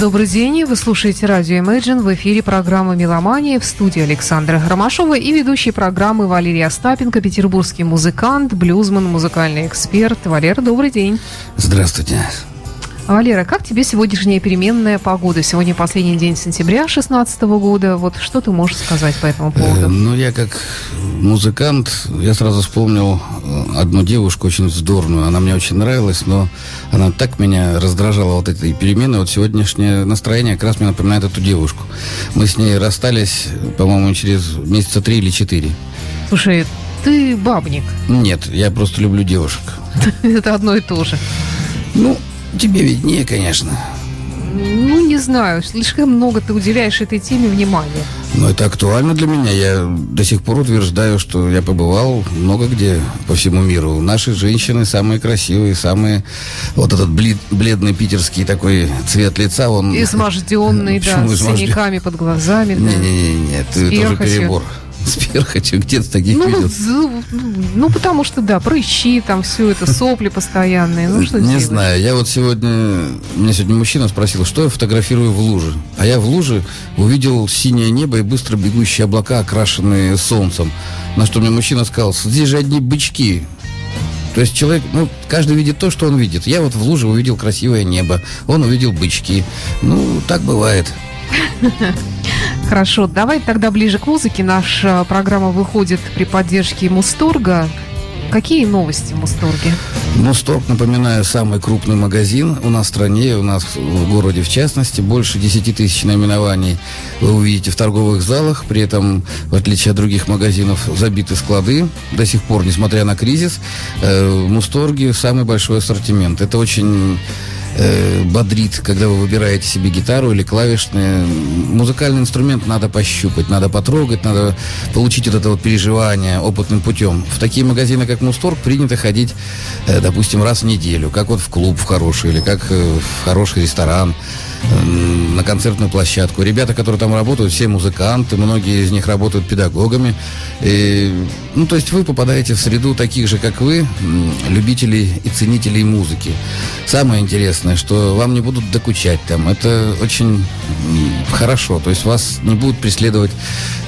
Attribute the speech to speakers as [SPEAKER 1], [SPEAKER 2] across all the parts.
[SPEAKER 1] Добрый день. Вы слушаете радио Imagine. В эфире программа «Меломания» в студии Александра Громашова и ведущий программы Валерия Остапенко, петербургский музыкант, блюзман, музыкальный эксперт. Валера, добрый день.
[SPEAKER 2] Здравствуйте.
[SPEAKER 1] Валера, как тебе сегодняшняя переменная погода? Сегодня последний день сентября 2016 года. Вот что ты можешь сказать по этому поводу? Э,
[SPEAKER 2] ну, я как музыкант, я сразу вспомнил э, одну девушку очень здороную. Она мне очень нравилась, но она так меня раздражала вот этой перемены. Вот сегодняшнее настроение как раз мне напоминает эту девушку. Мы с ней расстались, по-моему, через месяца три или четыре.
[SPEAKER 1] Слушай, ты бабник.
[SPEAKER 2] Нет, я просто люблю девушек.
[SPEAKER 1] Это одно и то же.
[SPEAKER 2] Ну, Тебе виднее, конечно.
[SPEAKER 1] Ну, не знаю, слишком много ты уделяешь этой теме внимания.
[SPEAKER 2] Но это актуально для меня. Я до сих пор утверждаю, что я побывал много где по всему миру. Наши женщины самые красивые, самые... Вот этот бледный питерский такой цвет лица, он...
[SPEAKER 1] Изможденный, да, с синяками под глазами.
[SPEAKER 2] Не-не-не, это уже перебор с перхотью где-то таких
[SPEAKER 1] ну,
[SPEAKER 2] видел?
[SPEAKER 1] Ну, ну, потому что, да, прыщи, там все это, сопли постоянные. Ну, что
[SPEAKER 2] Не делать? знаю. Я вот сегодня... Меня сегодня мужчина спросил, что я фотографирую в луже. А я в луже увидел синее небо и быстро бегущие облака, окрашенные солнцем. На что мне мужчина сказал, здесь же одни бычки. То есть человек, ну, каждый видит то, что он видит. Я вот в луже увидел красивое небо, он увидел бычки. Ну, так бывает.
[SPEAKER 1] Хорошо, давай тогда ближе к музыке. Наша программа выходит при поддержке Мусторга. Какие новости в Мусторге?
[SPEAKER 2] Мусторг, напоминаю, самый крупный магазин у нас в стране, у нас в городе в частности. Больше 10 тысяч наименований вы увидите в торговых залах. При этом, в отличие от других магазинов, забиты склады. До сих пор, несмотря на кризис, э, в Мусторге самый большой ассортимент. Это очень э, бодрит, когда вы выбираете себе гитару или клавишные. Музыкальный инструмент надо пощупать, надо потрогать, надо получить вот это вот переживание опытным путем. В такие магазины, как Мусторг, принято ходить, э, допустим, раз в неделю, как вот в клуб в хороший или как э, в хороший ресторан на концертную площадку. Ребята, которые там работают, все музыканты, многие из них работают педагогами. И, ну, то есть вы попадаете в среду таких же, как вы, любителей и ценителей музыки. Самое интересное, что вам не будут докучать там. Это очень хорошо. То есть вас не будут преследовать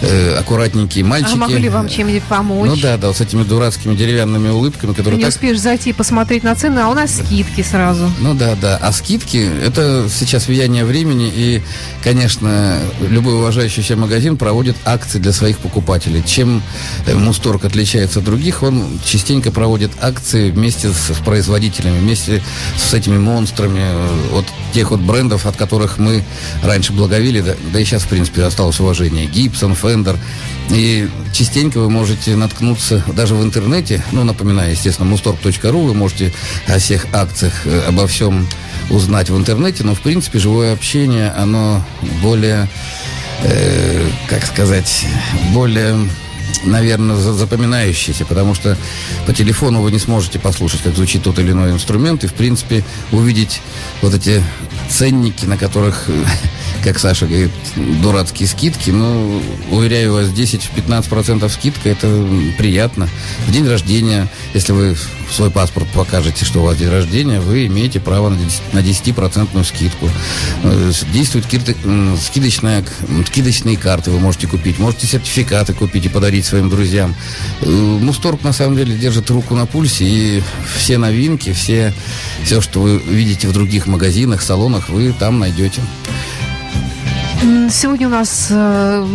[SPEAKER 2] э, аккуратненькие мальчики. А
[SPEAKER 1] могу ли вам чем-нибудь помочь?
[SPEAKER 2] Ну да, да, вот с этими дурацкими деревянными улыбками, которые...
[SPEAKER 1] Ты не так... успеешь зайти посмотреть на цены, а у нас скидки сразу.
[SPEAKER 2] Ну да, да. А скидки, это сейчас влияние времени, и, конечно, любой уважающий себя магазин проводит акции для своих покупателей. Чем э, Мусторг отличается от других, он частенько проводит акции вместе с, с производителями, вместе с этими монстрами, от тех вот брендов, от которых мы раньше благовили, да, да и сейчас, в принципе, осталось уважение. Гибсон, Фендер. И частенько вы можете наткнуться даже в интернете, ну, напоминаю, естественно, mustorg.ru, вы можете о всех акциях, э, обо всем узнать в интернете, но, в принципе, живое общение, оно более, э, как сказать, более наверное, запоминающиеся, потому что по телефону вы не сможете послушать, как звучит тот или иной инструмент, и, в принципе, увидеть вот эти ценники, на которых, как Саша говорит, дурацкие скидки. Ну, уверяю вас, 10-15% скидка, это приятно. В день рождения, если вы свой паспорт покажете, что у вас день рождения, вы имеете право на 10% скидку. Э, действует скидочная, скидочные карты вы можете купить, можете сертификаты купить и подарить своим друзьям. Э, Мусторг, на самом деле, держит руку на пульсе, и все новинки, все, все, что вы видите в других магазинах, салонах, вы там найдете.
[SPEAKER 1] Сегодня у нас э,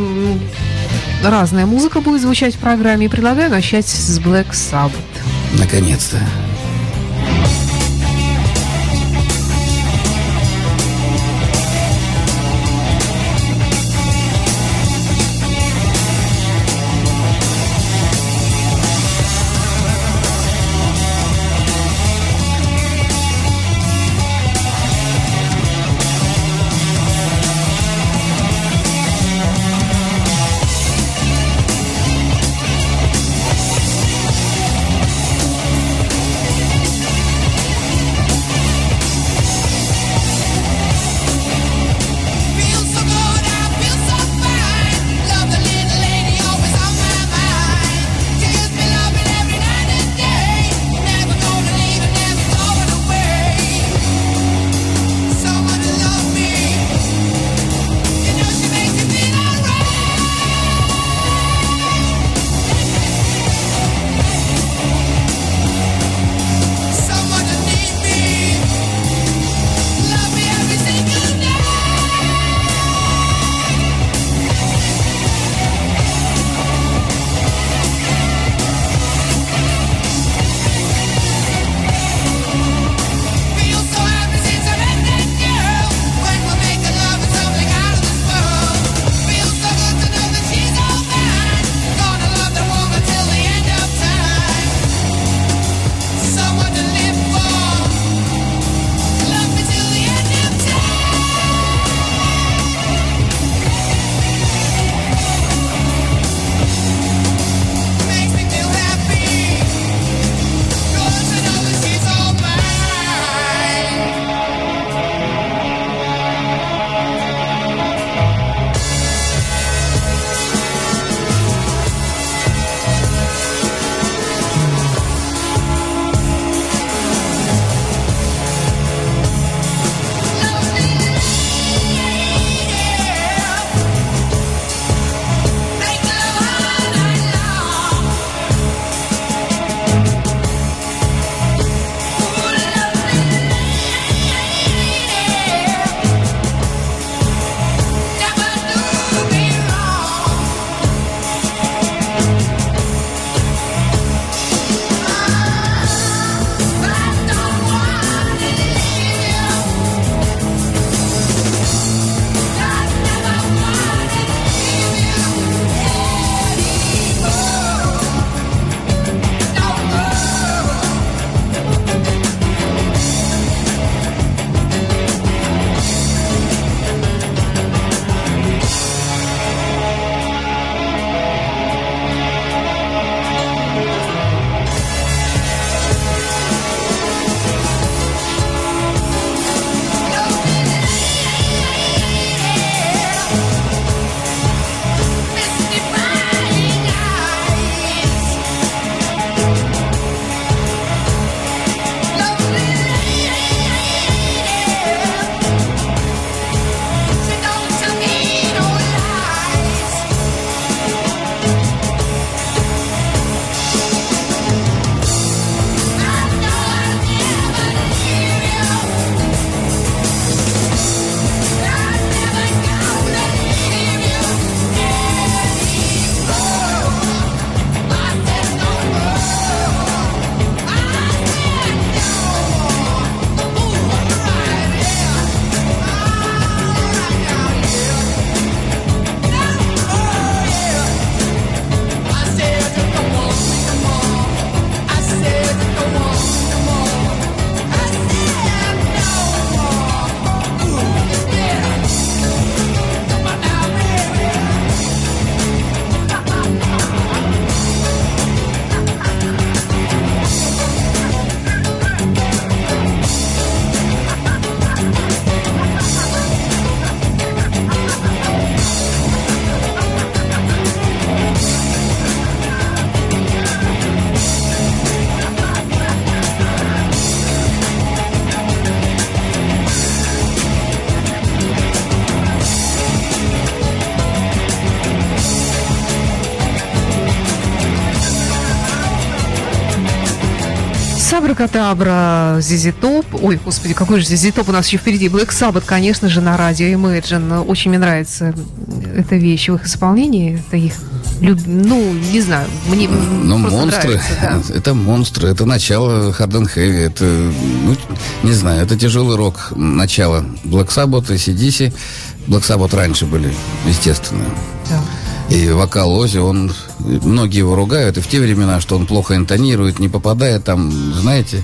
[SPEAKER 1] разная музыка будет звучать в программе. И предлагаю начать с Black Sabbath.
[SPEAKER 2] Наконец-то.
[SPEAKER 1] Абракадабра, Зизи Топ. Ой, господи, какой же Зизи Топ у нас еще впереди. Black Sabbath, конечно же, на радио Imagine. Очень мне нравится эта вещь в их исполнении. Это их люб... ну, не знаю, мне
[SPEAKER 2] Ну, монстры,
[SPEAKER 1] нравится, да.
[SPEAKER 2] это монстры, это начало Hard and Heavy, это, ну, не знаю, это тяжелый рок, начало Black Sabbath, ACDC. Black Sabbath раньше были, естественно.
[SPEAKER 1] Да.
[SPEAKER 2] И вокал Ози, он, многие его ругают, и в те времена, что он плохо интонирует, не попадает там, знаете,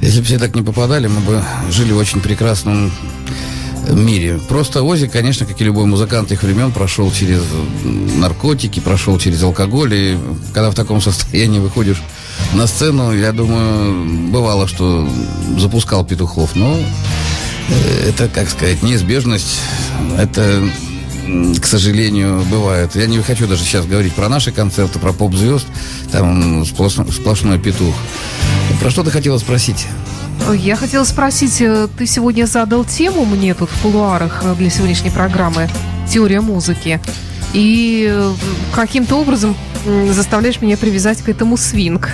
[SPEAKER 2] если бы все так не попадали, мы бы жили в очень прекрасном мире. Просто Ози, конечно, как и любой музыкант тех времен, прошел через наркотики, прошел через алкоголь, и когда в таком состоянии выходишь на сцену, я думаю, бывало, что запускал петухов, но э, это, как сказать, неизбежность, это к сожалению, бывает. Я не хочу даже сейчас говорить про наши концерты, про поп-звезд. Там сплошной, сплошной петух. Про что ты хотела спросить?
[SPEAKER 1] Я хотела спросить, э, ты сегодня задал тему мне тут в кулуарах э, для сегодняшней программы «Теория музыки». И э, каким-то образом заставляешь меня привязать к этому свинг.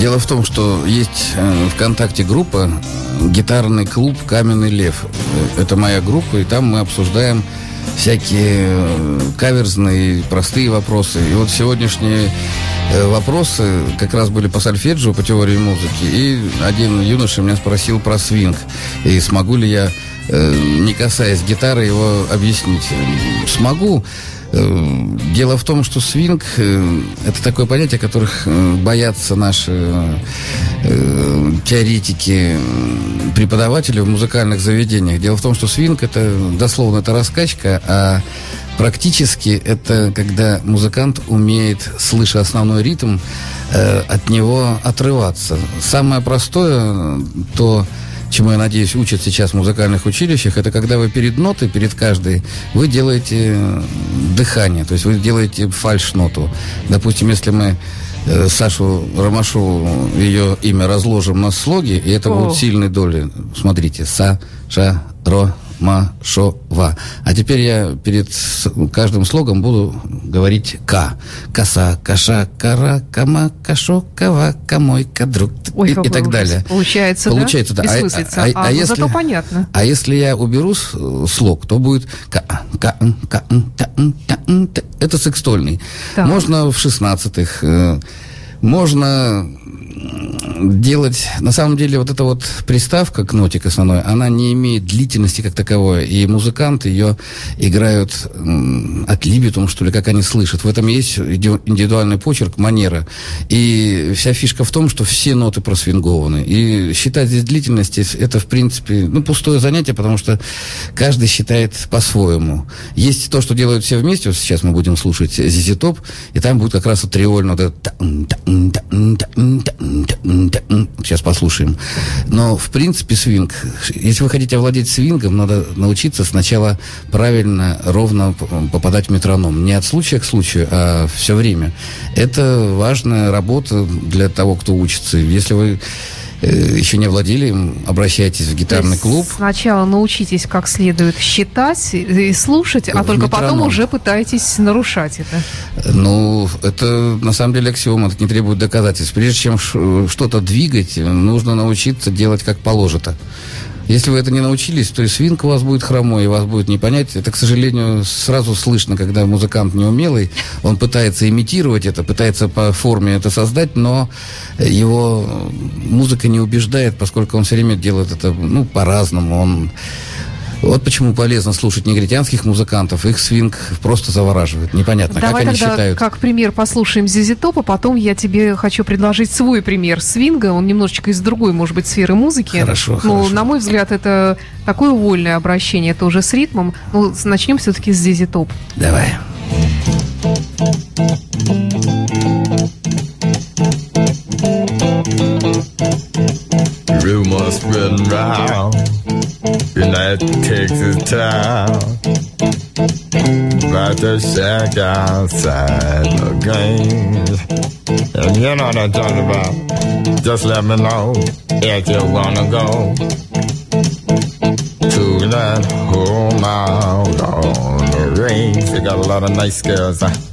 [SPEAKER 2] Дело в том, что есть э, ВКонтакте группа «Гитарный клуб Каменный лев». Э, Это моя группа, и там мы обсуждаем всякие э, каверзные, простые вопросы. И вот сегодняшние вопросы как раз были по сольфеджио, по теории музыки. И один юноша меня спросил про свинг. И смогу ли я, не касаясь гитары, его объяснить. Смогу. Э, Дело в том, что свинг э, это такое понятие, которых э, боятся наши теоретики, преподаватели в музыкальных заведениях. Дело в том, что свинг это дословно это раскачка, а практически это когда музыкант умеет, слыша основной ритм, от него отрываться. Самое простое, то чему, я надеюсь, учат сейчас в музыкальных училищах, это когда вы перед нотой, перед каждой, вы делаете э, дыхание, то есть вы делаете фальш-ноту. Допустим, если мы э, Сашу Ромашову, ее имя разложим на слоги, и это
[SPEAKER 1] О.
[SPEAKER 2] будут сильные доли. Смотрите, Са, Ша, Ро, Ма, Шо, Ва. А теперь я перед каждым слогом буду говорить К. Коса, Каша, Кара, Кама, Кашо, Кава, Камой, Кадрук
[SPEAKER 1] Ой,
[SPEAKER 2] и, и так
[SPEAKER 1] ужас.
[SPEAKER 2] далее.
[SPEAKER 1] Получается,
[SPEAKER 2] Получается, да.
[SPEAKER 1] да?
[SPEAKER 2] А- а-
[SPEAKER 1] А,
[SPEAKER 2] а
[SPEAKER 1] ну,
[SPEAKER 2] если-
[SPEAKER 1] зато понятно.
[SPEAKER 2] А если я уберу слог, то будет ка ка ка та та та Это секстольный.
[SPEAKER 1] Так.
[SPEAKER 2] Можно в шестнадцатых. э, Можно делать... На самом деле вот эта вот приставка к ноте к основной, она не имеет длительности как таковой. И музыканты ее играют от либитум, что ли, как они слышат. В этом есть индивидуальный почерк, манера. И вся фишка в том, что все ноты просвингованы. И считать здесь длительности, это, в принципе, ну, пустое занятие, потому что каждый считает по-своему. Есть то, что делают все вместе. Вот сейчас мы будем слушать Зизи Топ, и там будет как раз вот триольно вот это Сейчас послушаем. Но, в принципе, свинг. Если вы хотите овладеть свингом, надо научиться сначала правильно, ровно попадать в метроном. Не от случая к случаю, а все время. Это важная работа для того, кто учится. Если вы еще не овладели им, обращайтесь в гитарный клуб.
[SPEAKER 1] Сначала научитесь как следует считать и слушать, а
[SPEAKER 2] В
[SPEAKER 1] только потом
[SPEAKER 2] метроном.
[SPEAKER 1] уже пытаетесь нарушать это.
[SPEAKER 2] Ну, это на самом деле аксиома, это не требует доказательств. Прежде чем что-то двигать, нужно научиться делать как положено. Если вы это не научились, то и свинг у вас будет хромой, и вас будет не понять. Это, к сожалению, сразу слышно, когда музыкант неумелый, он пытается имитировать это, пытается по форме это создать, но его музыка не убеждает, поскольку он все время делает это ну, по-разному. Он вот почему полезно слушать негритянских музыкантов. Их свинг просто завораживает. Непонятно,
[SPEAKER 1] Давай
[SPEAKER 2] как они
[SPEAKER 1] тогда
[SPEAKER 2] считают.
[SPEAKER 1] как пример послушаем Зизи Топ, а потом я тебе хочу предложить свой пример свинга. Он немножечко из другой, может быть, сферы музыки.
[SPEAKER 2] Хорошо,
[SPEAKER 1] Но,
[SPEAKER 2] хорошо.
[SPEAKER 1] на мой взгляд, это такое вольное обращение, тоже с ритмом. Ну, начнем все-таки с Зизи Топ.
[SPEAKER 2] Давай.
[SPEAKER 3] Rumors spreading round United Texas town. About to shack outside the game. And you know what I'm talking about. Just let me know if you wanna go To that home out on the range. They got a lot of nice girls huh?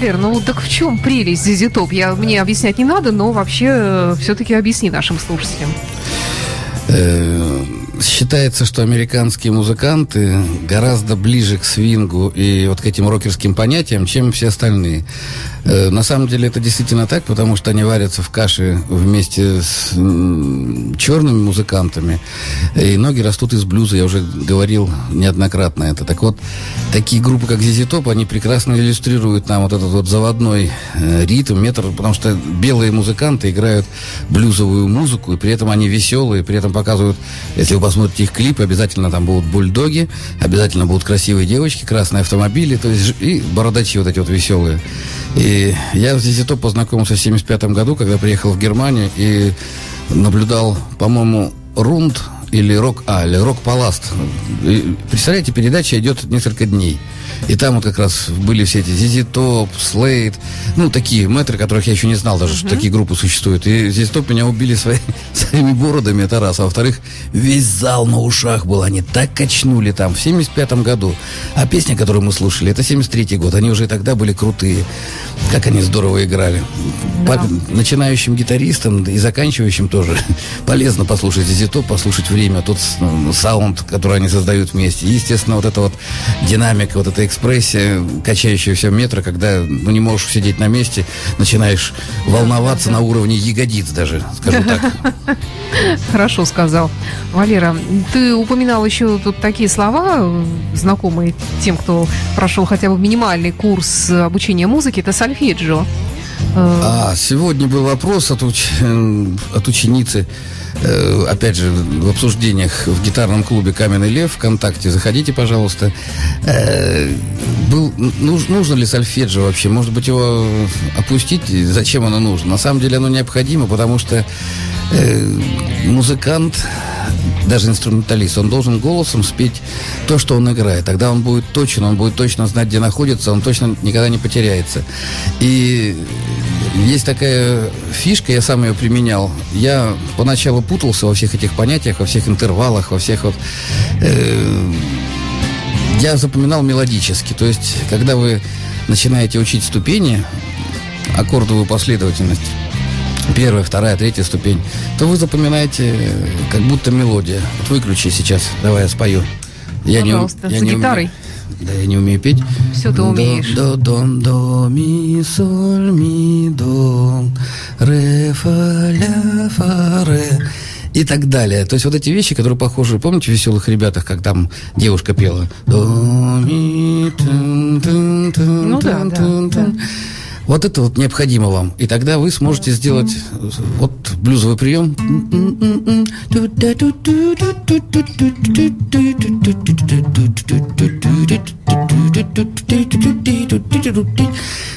[SPEAKER 1] Валер, ну так в чем прелесть Зизи Топ? Я, мне объяснять не надо, но вообще э, все-таки объясни нашим слушателям.
[SPEAKER 2] Э, считается, что американские музыканты гораздо ближе к свингу и вот к этим рокерским понятиям, чем все остальные. Э, на самом деле это действительно так, потому что они варятся в каше вместе с черными музыкантами, и ноги растут из блюза, я уже говорил неоднократно это. Так вот, такие группы, как Top, они прекрасно иллюстрируют нам вот этот вот заводной э, ритм, метр, потому что белые музыканты играют блюзовую музыку, и при этом они веселые, при этом показывают, если вы посмотрите их клипы, обязательно там будут бульдоги, обязательно будут красивые девочки, красные автомобили, то есть и бородачи вот эти вот веселые. И я с Зизито познакомился в 75 году, когда приехал в Германию и наблюдал, по-моему, Рунд или Рок А, или Рок Паласт. Представляете, передача идет несколько дней. И там вот как раз были все эти Зизи Топ, Слейд, ну, такие мэтры, которых я еще не знал даже, uh-huh. что такие группы существуют. И Зизи Топ меня убили свои, своими бородами, это раз. А во-вторых, весь зал на ушах был. Они так качнули там в 75-м году. А песня, которую мы слушали, это 73-й год. Они уже и тогда были крутые. Как они здорово играли. Да. По, начинающим гитаристам и заканчивающим тоже полезно послушать Зизи Топ, послушать время, тот саунд, который они создают вместе. И, естественно, вот эта вот динамика, вот эта экспрессия, качающаяся в метро, когда ну, не можешь сидеть на месте, начинаешь волноваться на уровне ягодиц даже, скажу так.
[SPEAKER 1] Хорошо сказал. Валера, ты упоминал еще тут такие слова, знакомые тем, кто прошел хотя бы минимальный курс обучения музыки, это сольфеджио.
[SPEAKER 2] А, сегодня был вопрос от, уч... от ученицы Э, опять же, в обсуждениях в гитарном клубе «Каменный лев» ВКонтакте, заходите, пожалуйста. Э, был, нужно ли сольфеджио вообще? Может быть, его опустить? Зачем оно нужно? На самом деле оно необходимо, потому что э, музыкант даже инструменталист, он должен голосом спеть то, что он играет. Тогда он будет точен, он будет точно знать, где находится, он точно никогда не потеряется. И есть такая фишка, я сам ее применял. Я поначалу путался во всех этих понятиях, во всех интервалах, во всех вот... Э, я запоминал мелодически. То есть, когда вы начинаете учить ступени, аккордовую последовательность, первая, вторая, третья ступень, то вы запоминаете как будто мелодия. Вот выключи сейчас, давай я спою.
[SPEAKER 1] Я Пожалуйста, не, я с не гитарой. Умею.
[SPEAKER 2] Да, я не умею петь.
[SPEAKER 1] Все ты умеешь.
[SPEAKER 2] До, до, до, ми, соль, ми, до, ре, фа, ля, фа, ре и так далее. То есть вот эти вещи, которые похожи, помните в «Веселых ребятах», как там девушка пела? Ну да, да, да. Вот это вот необходимо вам. И тогда вы сможете сделать вот блюзовый прием.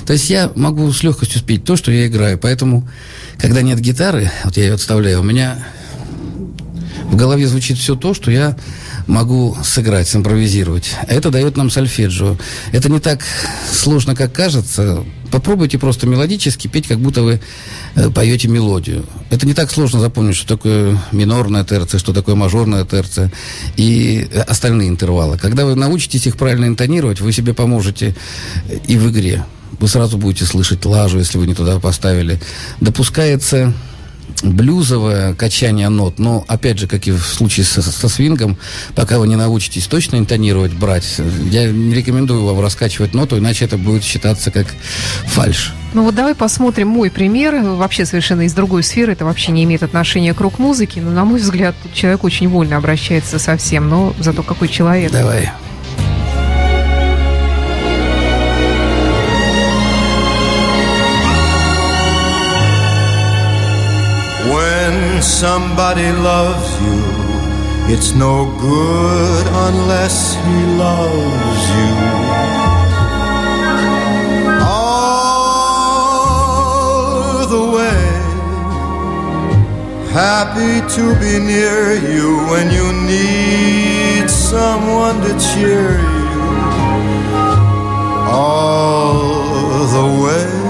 [SPEAKER 2] То есть я могу с легкостью спеть то, что я играю. Поэтому, когда нет гитары, вот я ее отставляю, у меня в голове звучит все то, что я могу сыграть, симпровизировать. Это дает нам сольфеджио. Это не так сложно, как кажется. Попробуйте просто мелодически петь, как будто вы э, поете мелодию. Это не так сложно запомнить, что такое минорная терция, что такое мажорная терция и остальные интервалы. Когда вы научитесь их правильно интонировать, вы себе поможете и в игре. Вы сразу будете слышать лажу, если вы не туда поставили. Допускается блюзовое качание нот, но, опять же, как и в случае со, со свингом, пока вы не научитесь точно интонировать, брать, я не рекомендую вам раскачивать ноту, иначе это будет считаться как фальш.
[SPEAKER 1] Ну вот давай посмотрим мой пример, вообще совершенно из другой сферы, это вообще не имеет отношения к рок-музыке, но, на мой взгляд, человек очень вольно обращается со всем, но зато какой человек.
[SPEAKER 2] Давай. Somebody loves you, it's no good unless he loves you. All the way, happy to be near you when you need someone to cheer you. All the way.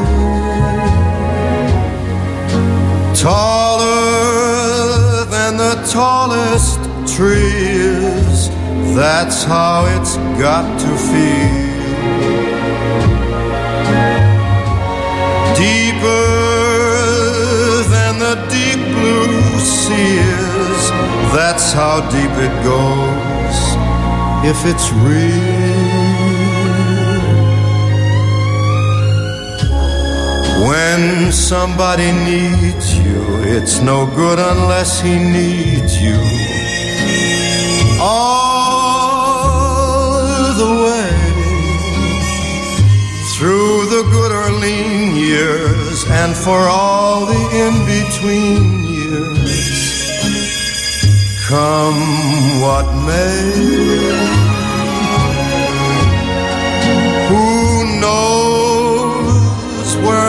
[SPEAKER 2] Tallest trees. That's how it's got to feel.
[SPEAKER 3] deeper than the deep blue sea is. That's how deep it goes if it's real. When somebody needs you, it's no good unless he needs you. All the way through the good or lean years and for all the in between years. Come what may.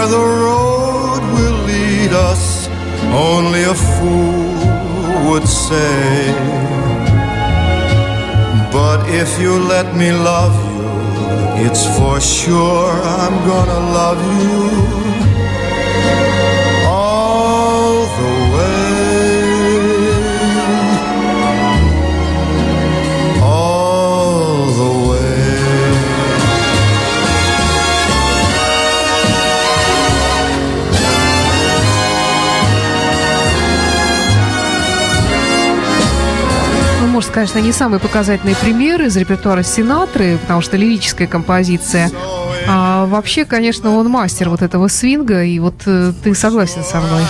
[SPEAKER 3] Where the road will lead us? Only a fool would say. But if you let me love you, it's for sure I'm gonna love you
[SPEAKER 1] конечно, не самый показательный пример из репертуара Синатры, потому что лирическая композиция. А вообще, конечно, он мастер вот этого свинга, и вот э, ты согласен со мной.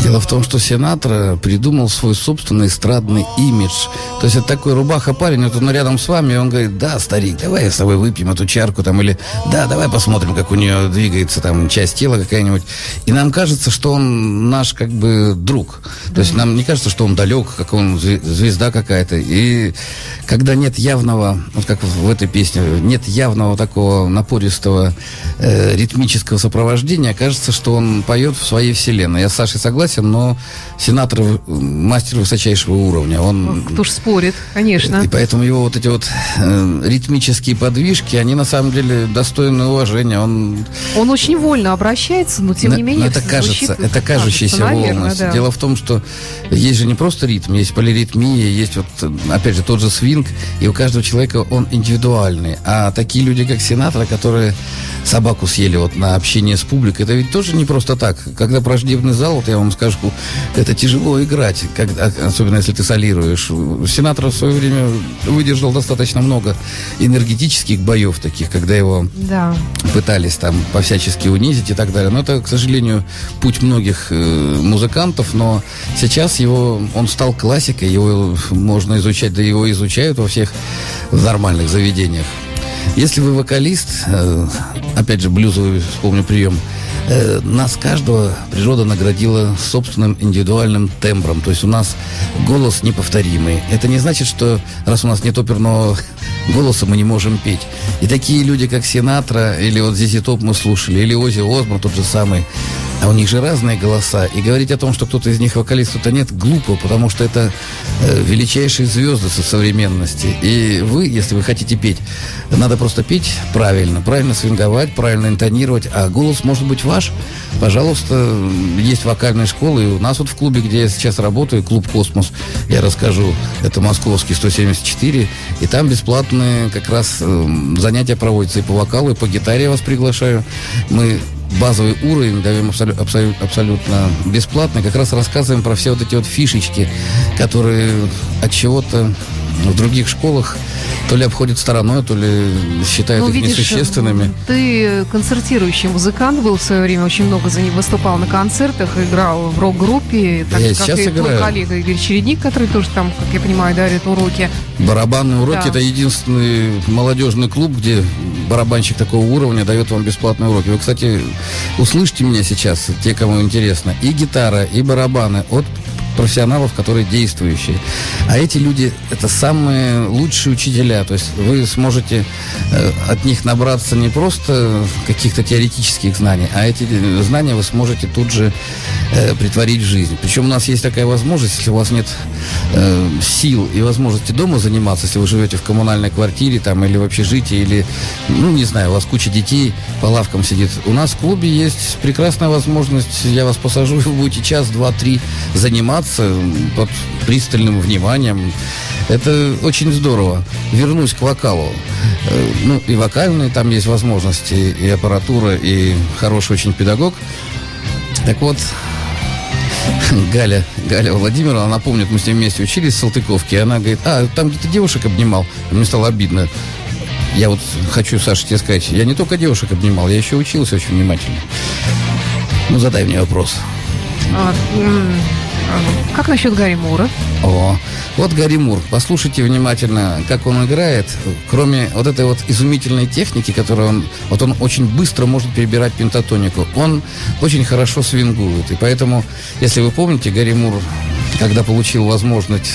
[SPEAKER 2] Дело в том, что Синатра придумал свой собственный эстрадный имидж. То есть это такой рубаха-парень, вот он рядом с вами, и он говорит, да, старик, давай с тобой выпьем эту чарку, там, или да, давай посмотрим, как у нее двигается там часть тела какая-нибудь. И нам кажется, что он наш как бы друг. То есть нам не кажется, что он далек, как он зве- звезда какая-то. И когда нет явного, вот как в этой песне, нет явного такого напористого э, ритмического сопровождения, кажется, что он поет в своей вселенной. Я с Сашей согласен, но Сенатор мастер высочайшего уровня. Он
[SPEAKER 1] Кто ж спорит, конечно.
[SPEAKER 2] и поэтому его вот эти вот э, ритмические подвижки, они на самом деле достойны уважения. Он
[SPEAKER 1] Он очень вольно обращается, но тем
[SPEAKER 2] но-
[SPEAKER 1] не менее...
[SPEAKER 2] но это
[SPEAKER 1] звучит-
[SPEAKER 2] кажется, это кажущаяся
[SPEAKER 1] кажется, наверное, да.
[SPEAKER 2] Дело в том, что есть же не просто ритм, есть полиритмия, есть вот, опять же, тот же свинг, и у каждого человека он индивидуальный. А такие люди, как сенатора, которые собаку съели вот на общение с публикой, это ведь тоже не просто так. Когда враждебный зал, вот я вам скажу, это тяжело играть, когда, особенно если ты солируешь. Сенатор в свое время выдержал достаточно много энергетических боев таких, когда его
[SPEAKER 1] Да.
[SPEAKER 2] пытались там по-всячески унизить и так далее. Но это, к сожалению, путь многих э, музыкантов, но сейчас его, он стал классикой, его можно изучать, да его изучают во всех нормальных заведениях. Если вы вокалист, э, опять же, блюзовый, вспомню прием, э, нас каждого природа наградила собственным индивидуальным тембром. То есть у нас голос неповторимый. Это не значит, что раз у нас нет оперного голоса, мы не можем петь. И такие люди, как Синатра, или вот Зизи Топ мы слушали, или Ози Осборн тот же самый, а у них же разные голоса. И говорить о том, что кто-то из них вокалист, кто-то нет, глупо, потому что это э, величайшие звезды со современности. И вы, если вы хотите петь, надо просто петь правильно, правильно свинговать, правильно интонировать, а голос может быть ваш. Пожалуйста, есть вокальные школы, и у нас вот в клубе, где я сейчас работаю, клуб «Космос», я расскажу, это московский 174, и там бесплатные как раз э, занятия проводятся и по вокалу, и по гитаре я вас приглашаю. Мы базовый уровень даем абсолю- абсолю- абсолютно бесплатно. Как раз рассказываем про все вот эти вот фишечки, которые от чего-то в других школах то ли обходят стороной, то ли считают
[SPEAKER 1] Ну,
[SPEAKER 2] их
[SPEAKER 1] видишь,
[SPEAKER 2] несущественными.
[SPEAKER 1] ты концертирующий музыкант был в свое время, очень много за ним выступал на концертах, играл в рок-группе, так
[SPEAKER 2] Я
[SPEAKER 1] же, как и твой
[SPEAKER 2] играю.
[SPEAKER 1] коллега Игорь Чередник, который тоже там, как я понимаю, дарит уроки.
[SPEAKER 2] Барабанные уроки
[SPEAKER 1] Да.
[SPEAKER 2] это единственный молодежный клуб, где барабанщик такого уровня дает вам бесплатные уроки. Вы, кстати, услышьте меня сейчас, те, кому интересно. И гитара, и барабаны от профессионалов, которые действующие. А эти люди это самые лучшие учителя. То есть вы сможете э, от них набраться не просто каких-то теоретических знаний, а эти э, знания вы сможете тут же э, притворить в жизнь. Причем у нас есть такая возможность, если у вас нет сил и возможности дома заниматься, если вы живете в коммунальной квартире там или в общежитии, или, ну, не знаю, у вас куча детей по лавкам сидит. У нас в клубе есть прекрасная возможность, я вас посажу, вы будете час, два, три заниматься, заниматься под пристальным вниманием. Это очень здорово. Вернусь к вокалу. Э, ну, и вокальные там есть возможности, и аппаратура, и хороший очень педагог. Так вот, Галя, Галя Владимировна, она помнит, мы с ней вместе учились в Салтыковке, и она говорит, а, там где-то девушек обнимал. Мне стало обидно. Я вот хочу, Саша, тебе сказать, я не только девушек обнимал, я еще учился очень внимательно. Ну, задай мне вопрос. А,
[SPEAKER 1] как насчет Гарри Мура?
[SPEAKER 2] О, вот Гарри Мур. Послушайте внимательно, как он играет. Кроме вот этой вот изумительной техники, которую он... Вот он очень быстро может перебирать пентатонику. Он очень хорошо свингует. И поэтому, если вы помните, Гарри Мур когда получил возможность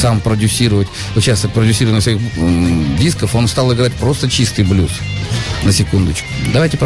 [SPEAKER 2] сам продюсировать, участвовать в продюсировании своих дисков, он стал играть просто чистый блюз. На секундочку. Давайте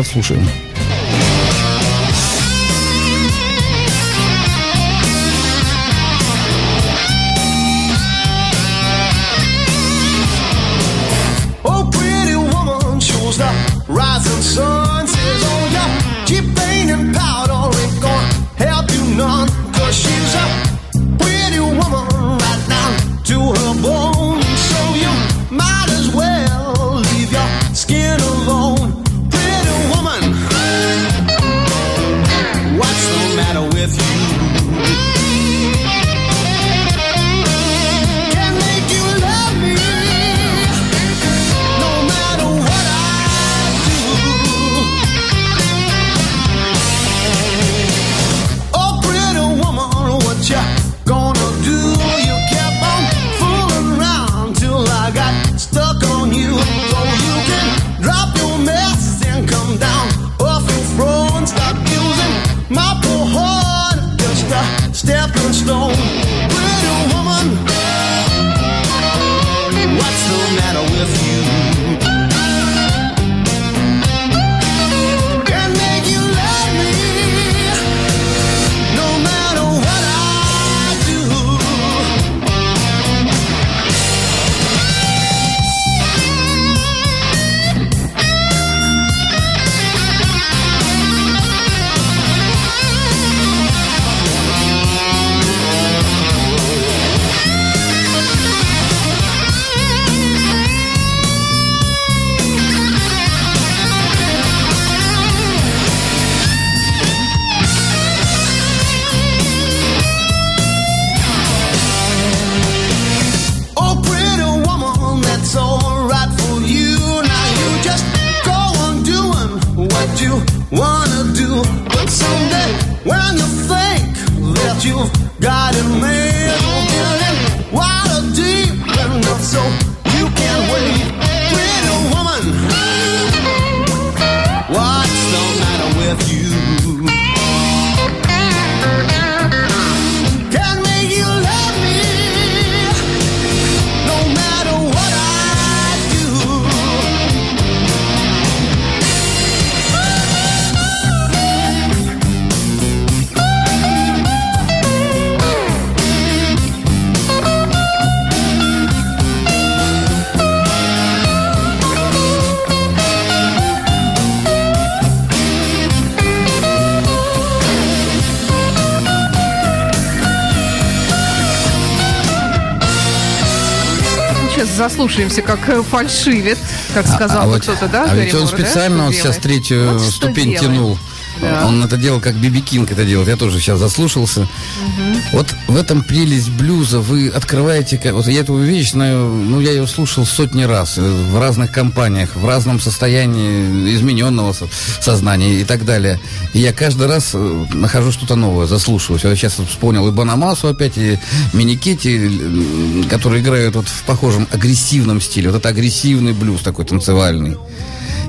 [SPEAKER 2] подслушаем.
[SPEAKER 1] заслушаемся, как э, фальшивит, как сказал а, а вот, кто-то, да?
[SPEAKER 2] А ведь он специально да, он сейчас третью вот ступень делает. тянул. Да. Он это делал, как Биби Кинг это делает. Я тоже сейчас заслушался. Угу. Вот в этом прелесть блюза. Вы открываете... Вот я эту вещь знаю... Ну, я ее слушал сотни раз. Э, в разных компаниях, в разном состоянии измененного сознания и так далее. И я каждый раз э, нахожу что-то новое, заслушиваюсь. Я сейчас вспомнил и Банамасу опять, и Миникети, которые играют вот в похожем агрессивном стиле. Вот это агрессивный блюз такой танцевальный.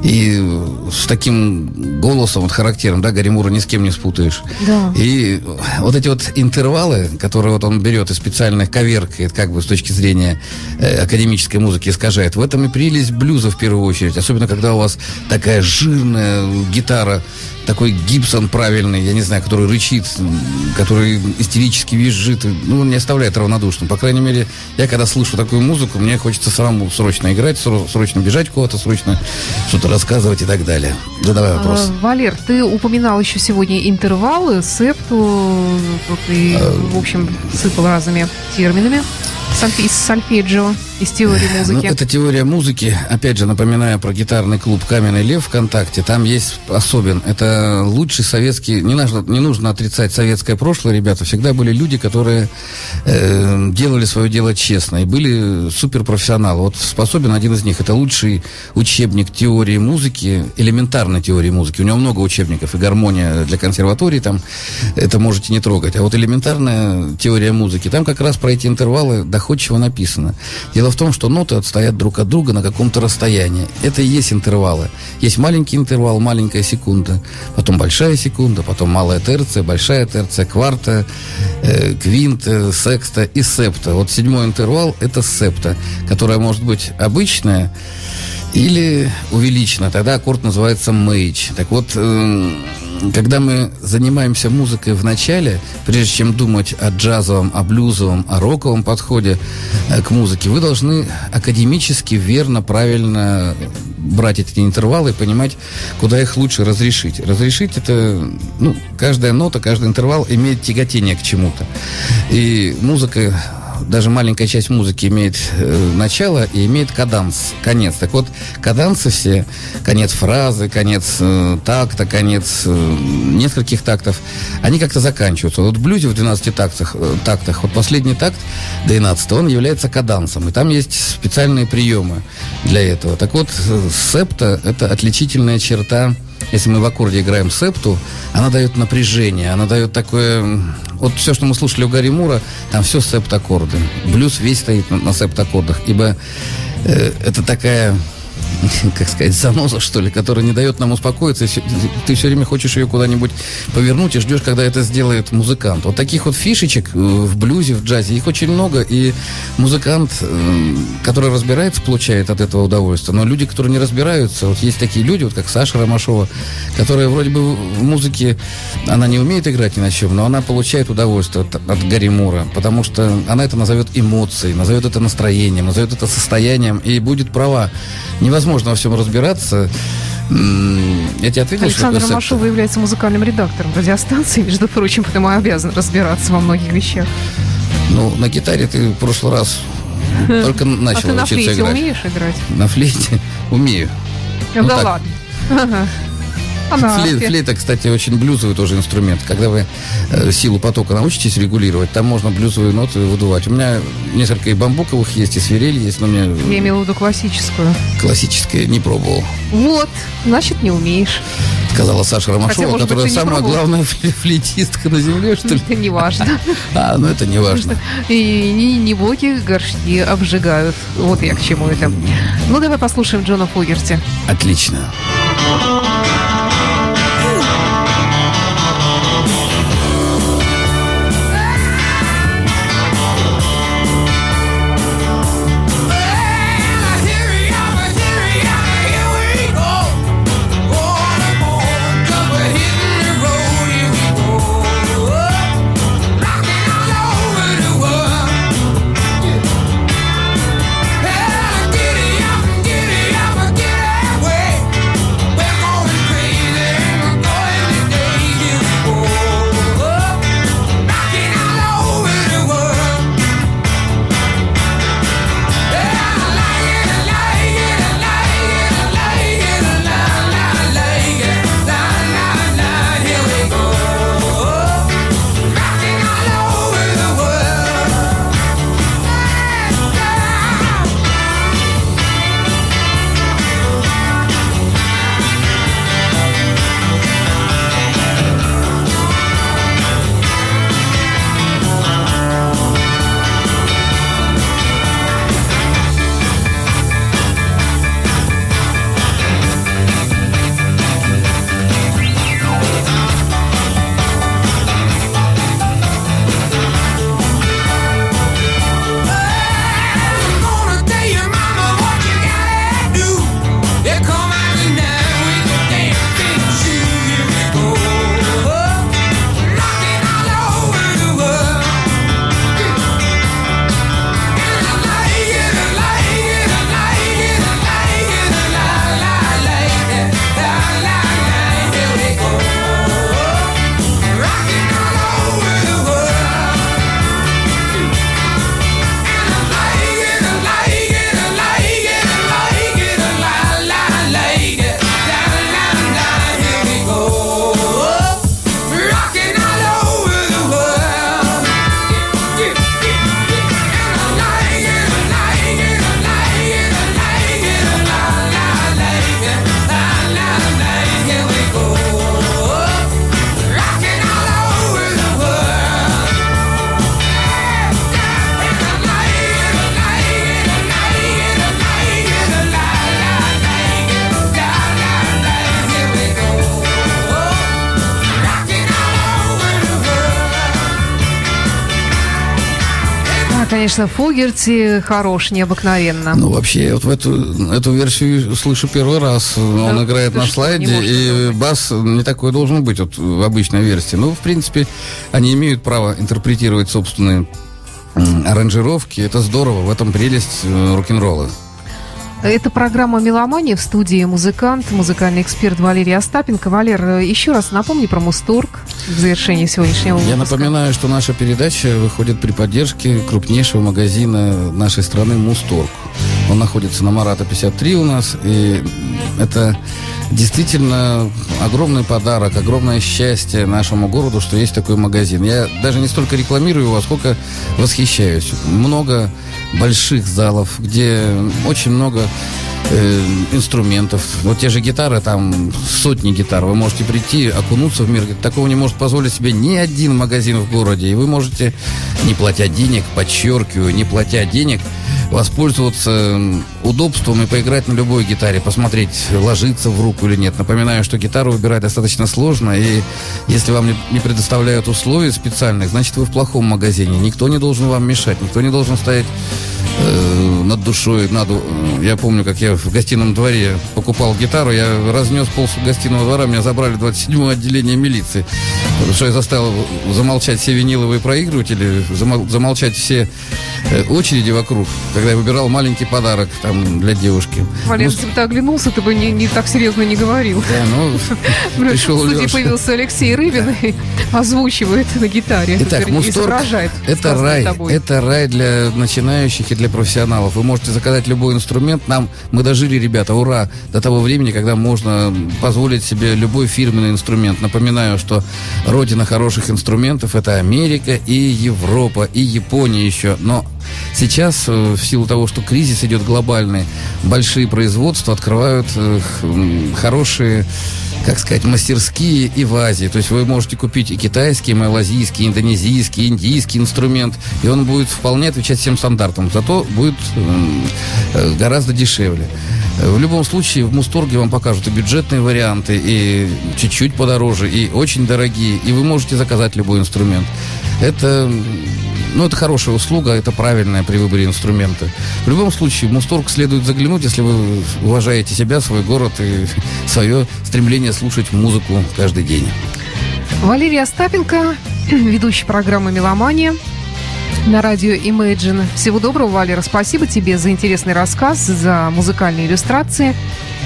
[SPEAKER 2] И с таким голосом вот характером, да, Гарри Мура ни с кем не спутаешь. Да. И вот эти вот интервалы, которые вот он берет и специально коверкает, как бы с точки зрения э, академической музыки искажает, в этом и прелесть блюза в первую очередь. Особенно, когда у вас такая жирная гитара, такой Гибсон правильный, я не знаю, который рычит, который истерически визжит, ну, он не оставляет равнодушным. По крайней мере, я когда слышу такую музыку, мне хочется самому срочно играть, срочно бежать куда-то, срочно что-то рассказывать и так далее. Задавай вопрос.
[SPEAKER 1] А, Валер, ты упоминал еще сегодня интервалы, септу, и, а, в общем, сыпал разными терминами из сольфеджио, из теории ну, музыки.
[SPEAKER 2] Ну, это теория музыки. Опять же, напоминаю про гитарный клуб «Каменный лев» ВКонтакте. Там есть особен. Это лучший советский... Не нужно, не нужно отрицать советское прошлое, ребята. Всегда были люди, которые э, делали свое дело честно и были суперпрофессионалы. Вот способен один из них. Это лучший учебник теории музыки, элементарной теории музыки. У него много учебников. И гармония для консерватории там это можете не трогать. А вот элементарная теория музыки. Там как раз про эти интервалы доходчиво написано. Дело в том, что ноты отстоят друг от друга на каком-то расстоянии. Это и есть интервалы. Есть маленький интервал, маленькая секунда, потом большая секунда, потом малая терция, большая терция, кварта, э, квинт, э, секста и септа. Вот седьмой интервал – это септа, которая может быть обычная, или увеличена. Тогда аккорд называется мейдж. Так вот, э, когда мы занимаемся музыкой в начале, прежде чем думать о джазовом, о блюзовом, о роковом подходе э, к музыке, вы должны академически, верно, правильно брать эти интервалы и понимать, куда их лучше разрешить. Разрешить это, ну, каждая нота, каждый интервал имеет тяготение к чему-то. И музыка даже маленькая часть музыки имеет э, начало и имеет каданс, конец. Так вот, кадансы все, конец фразы, конец э, такта, конец э, нескольких тактов, они как-то заканчиваются. Вот в блюзе в 12 тактах, э, тактах вот последний такт, 12 он является кадансом, и там есть специальные приемы для этого. Так вот, э, септа – это отличительная черта если мы в аккорде играем септу, она дает напряжение, она дает такое... Вот все, что мы слушали у Гарри Мура, там все септ-аккорды. Блюз весь стоит на, на септ-аккордах, ибо э, это такая как сказать, заноза, что ли, которая не дает нам успокоиться. Ты все время хочешь ее куда-нибудь повернуть и ждешь, когда это сделает музыкант. Вот таких вот фишечек э, в блюзе, в джазе, их очень много, и музыкант, э, который разбирается, получает от этого удовольствие. Но люди, которые не разбираются, вот есть такие люди, вот как Саша Ромашова, которая вроде бы в музыке, она не умеет играть ни на чем, но она получает удовольствие от, от Гарри Мура, потому что она это назовет эмоцией, назовет это настроением, назовет это состоянием, и будет права. Невозможно невозможно во всем разбираться. Я тебе ответил,
[SPEAKER 1] Александр что Ромашова является музыкальным редактором радиостанции, между прочим, потому обязан разбираться во многих вещах.
[SPEAKER 2] Ну, на гитаре ты в прошлый раз только начал а ты
[SPEAKER 1] учиться
[SPEAKER 2] на флейте
[SPEAKER 1] умеешь играть?
[SPEAKER 2] На флейте умею.
[SPEAKER 1] Ну, да так. ладно.
[SPEAKER 2] Она Флей, флейта, кстати, очень блюзовый тоже инструмент. Когда вы э, силу потока научитесь регулировать, там можно блюзовые ноты выдувать. У меня несколько и бамбуковых есть, и свирель есть, но мне...
[SPEAKER 1] Я имела в виду классическую.
[SPEAKER 2] Классическая не пробовал.
[SPEAKER 1] Вот, значит, не умеешь.
[SPEAKER 2] Сказала Саша Ромашова, Хотя, которая быть, самая главная флейтистка на земле, что ли?
[SPEAKER 1] Это не важно.
[SPEAKER 2] А, ну это не важно.
[SPEAKER 1] И не боги горшки обжигают. Вот я к чему это. Ну, давай послушаем Джона Фогерти.
[SPEAKER 2] Отлично.
[SPEAKER 1] Конечно, Фогерти хорош необыкновенно.
[SPEAKER 2] Ну, вообще, вот в эту, эту версию слышу первый раз. Он
[SPEAKER 1] Да,
[SPEAKER 2] играет на слайде, и
[SPEAKER 1] быть.
[SPEAKER 2] бас не такой должен быть вот, в обычной версии. Ну, в принципе, они имеют право интерпретировать собственные аранжировки. Это здорово, в этом прелесть э, рок-н-ролла.
[SPEAKER 1] Это программа «Меломания» в студии музыкант, музыкальный эксперт Валерий Остапенко. Валер, э, еще раз напомни про Мусторг в завершении сегодняшнего
[SPEAKER 2] Я
[SPEAKER 1] выпуска.
[SPEAKER 2] напоминаю, что наша передача выходит при поддержке крупнейшего магазина нашей страны «Мусторг». Он находится на Марата 53 у нас, и это действительно огромный подарок, огромное счастье нашему городу, что есть такой магазин. Я даже не столько рекламирую его, сколько восхищаюсь. Много больших залов, где очень много э, инструментов. Вот те же гитары, там сотни гитар. Вы можете прийти, окунуться в мир. Такого не может позволить себе ни один магазин в городе. И вы можете, не платя денег, подчеркиваю, не платя денег, воспользоваться м, удобством и поиграть на любой гитаре, посмотреть, ложится в руку или нет. Напоминаю, что гитару выбирать достаточно сложно, и если вам не предоставляют условий специальных, значит вы в плохом магазине. Никто не должен вам мешать, никто не должен стоять э, над душой. Над, я помню, как я в гостином дворе покупал гитару, я разнес пол гостиного двора, меня забрали в 27 отделение милиции. Потому что я заставил замолчать все виниловые проигрыватели, замол- замолчать все э, очереди вокруг, когда я выбирал маленький подарок там для девушки.
[SPEAKER 1] Валер,
[SPEAKER 2] Ну,
[SPEAKER 1] если бы ты оглянулся, ты бы не, не так серьезно не говорил.
[SPEAKER 2] да, ну,
[SPEAKER 1] В
[SPEAKER 2] пришел
[SPEAKER 1] студии
[SPEAKER 2] Леша.
[SPEAKER 1] появился Алексей Рыбин и озвучивает на гитаре.
[SPEAKER 2] Итак, Мусторг это рай, это рай для начинающих и для профессионалов. Вы можете заказать любой инструмент. Нам мы дожили, ребята, ура, до того времени, когда можно позволить себе любой фирменный инструмент. Напоминаю, что родина хороших инструментов это Америка и Европа и Япония еще. Но сейчас э, в силу того, что кризис идет глобальный, большие производства открывают э, хорошие как сказать, мастерские и в Азии. То есть вы можете купить и китайский, и малазийский, и индонезийский, и индийский инструмент, и он будет вполне отвечать всем стандартам. Зато будет э, гораздо дешевле. В любом случае, в Мусторге вам покажут и бюджетные варианты, и чуть-чуть подороже, и очень дорогие, и вы можете заказать любой инструмент. Это ну, это хорошая услуга, это правильная при выборе инструмента. В любом случае, в Мусторг следует заглянуть, если вы уважаете себя, свой город и свое стремление слушать музыку каждый день.
[SPEAKER 1] Валерий Остапенко, ведущий программы «Меломания» на радио Imagine. Всего доброго, Валера. Спасибо тебе за интересный рассказ, за музыкальные иллюстрации,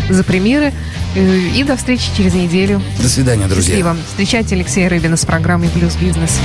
[SPEAKER 1] за примеры. Э, И до встречи через неделю.
[SPEAKER 2] До свидания, друзья.
[SPEAKER 1] Счастливо. Встречайте Алексея Рыбина с программой «Блюз Бизнес».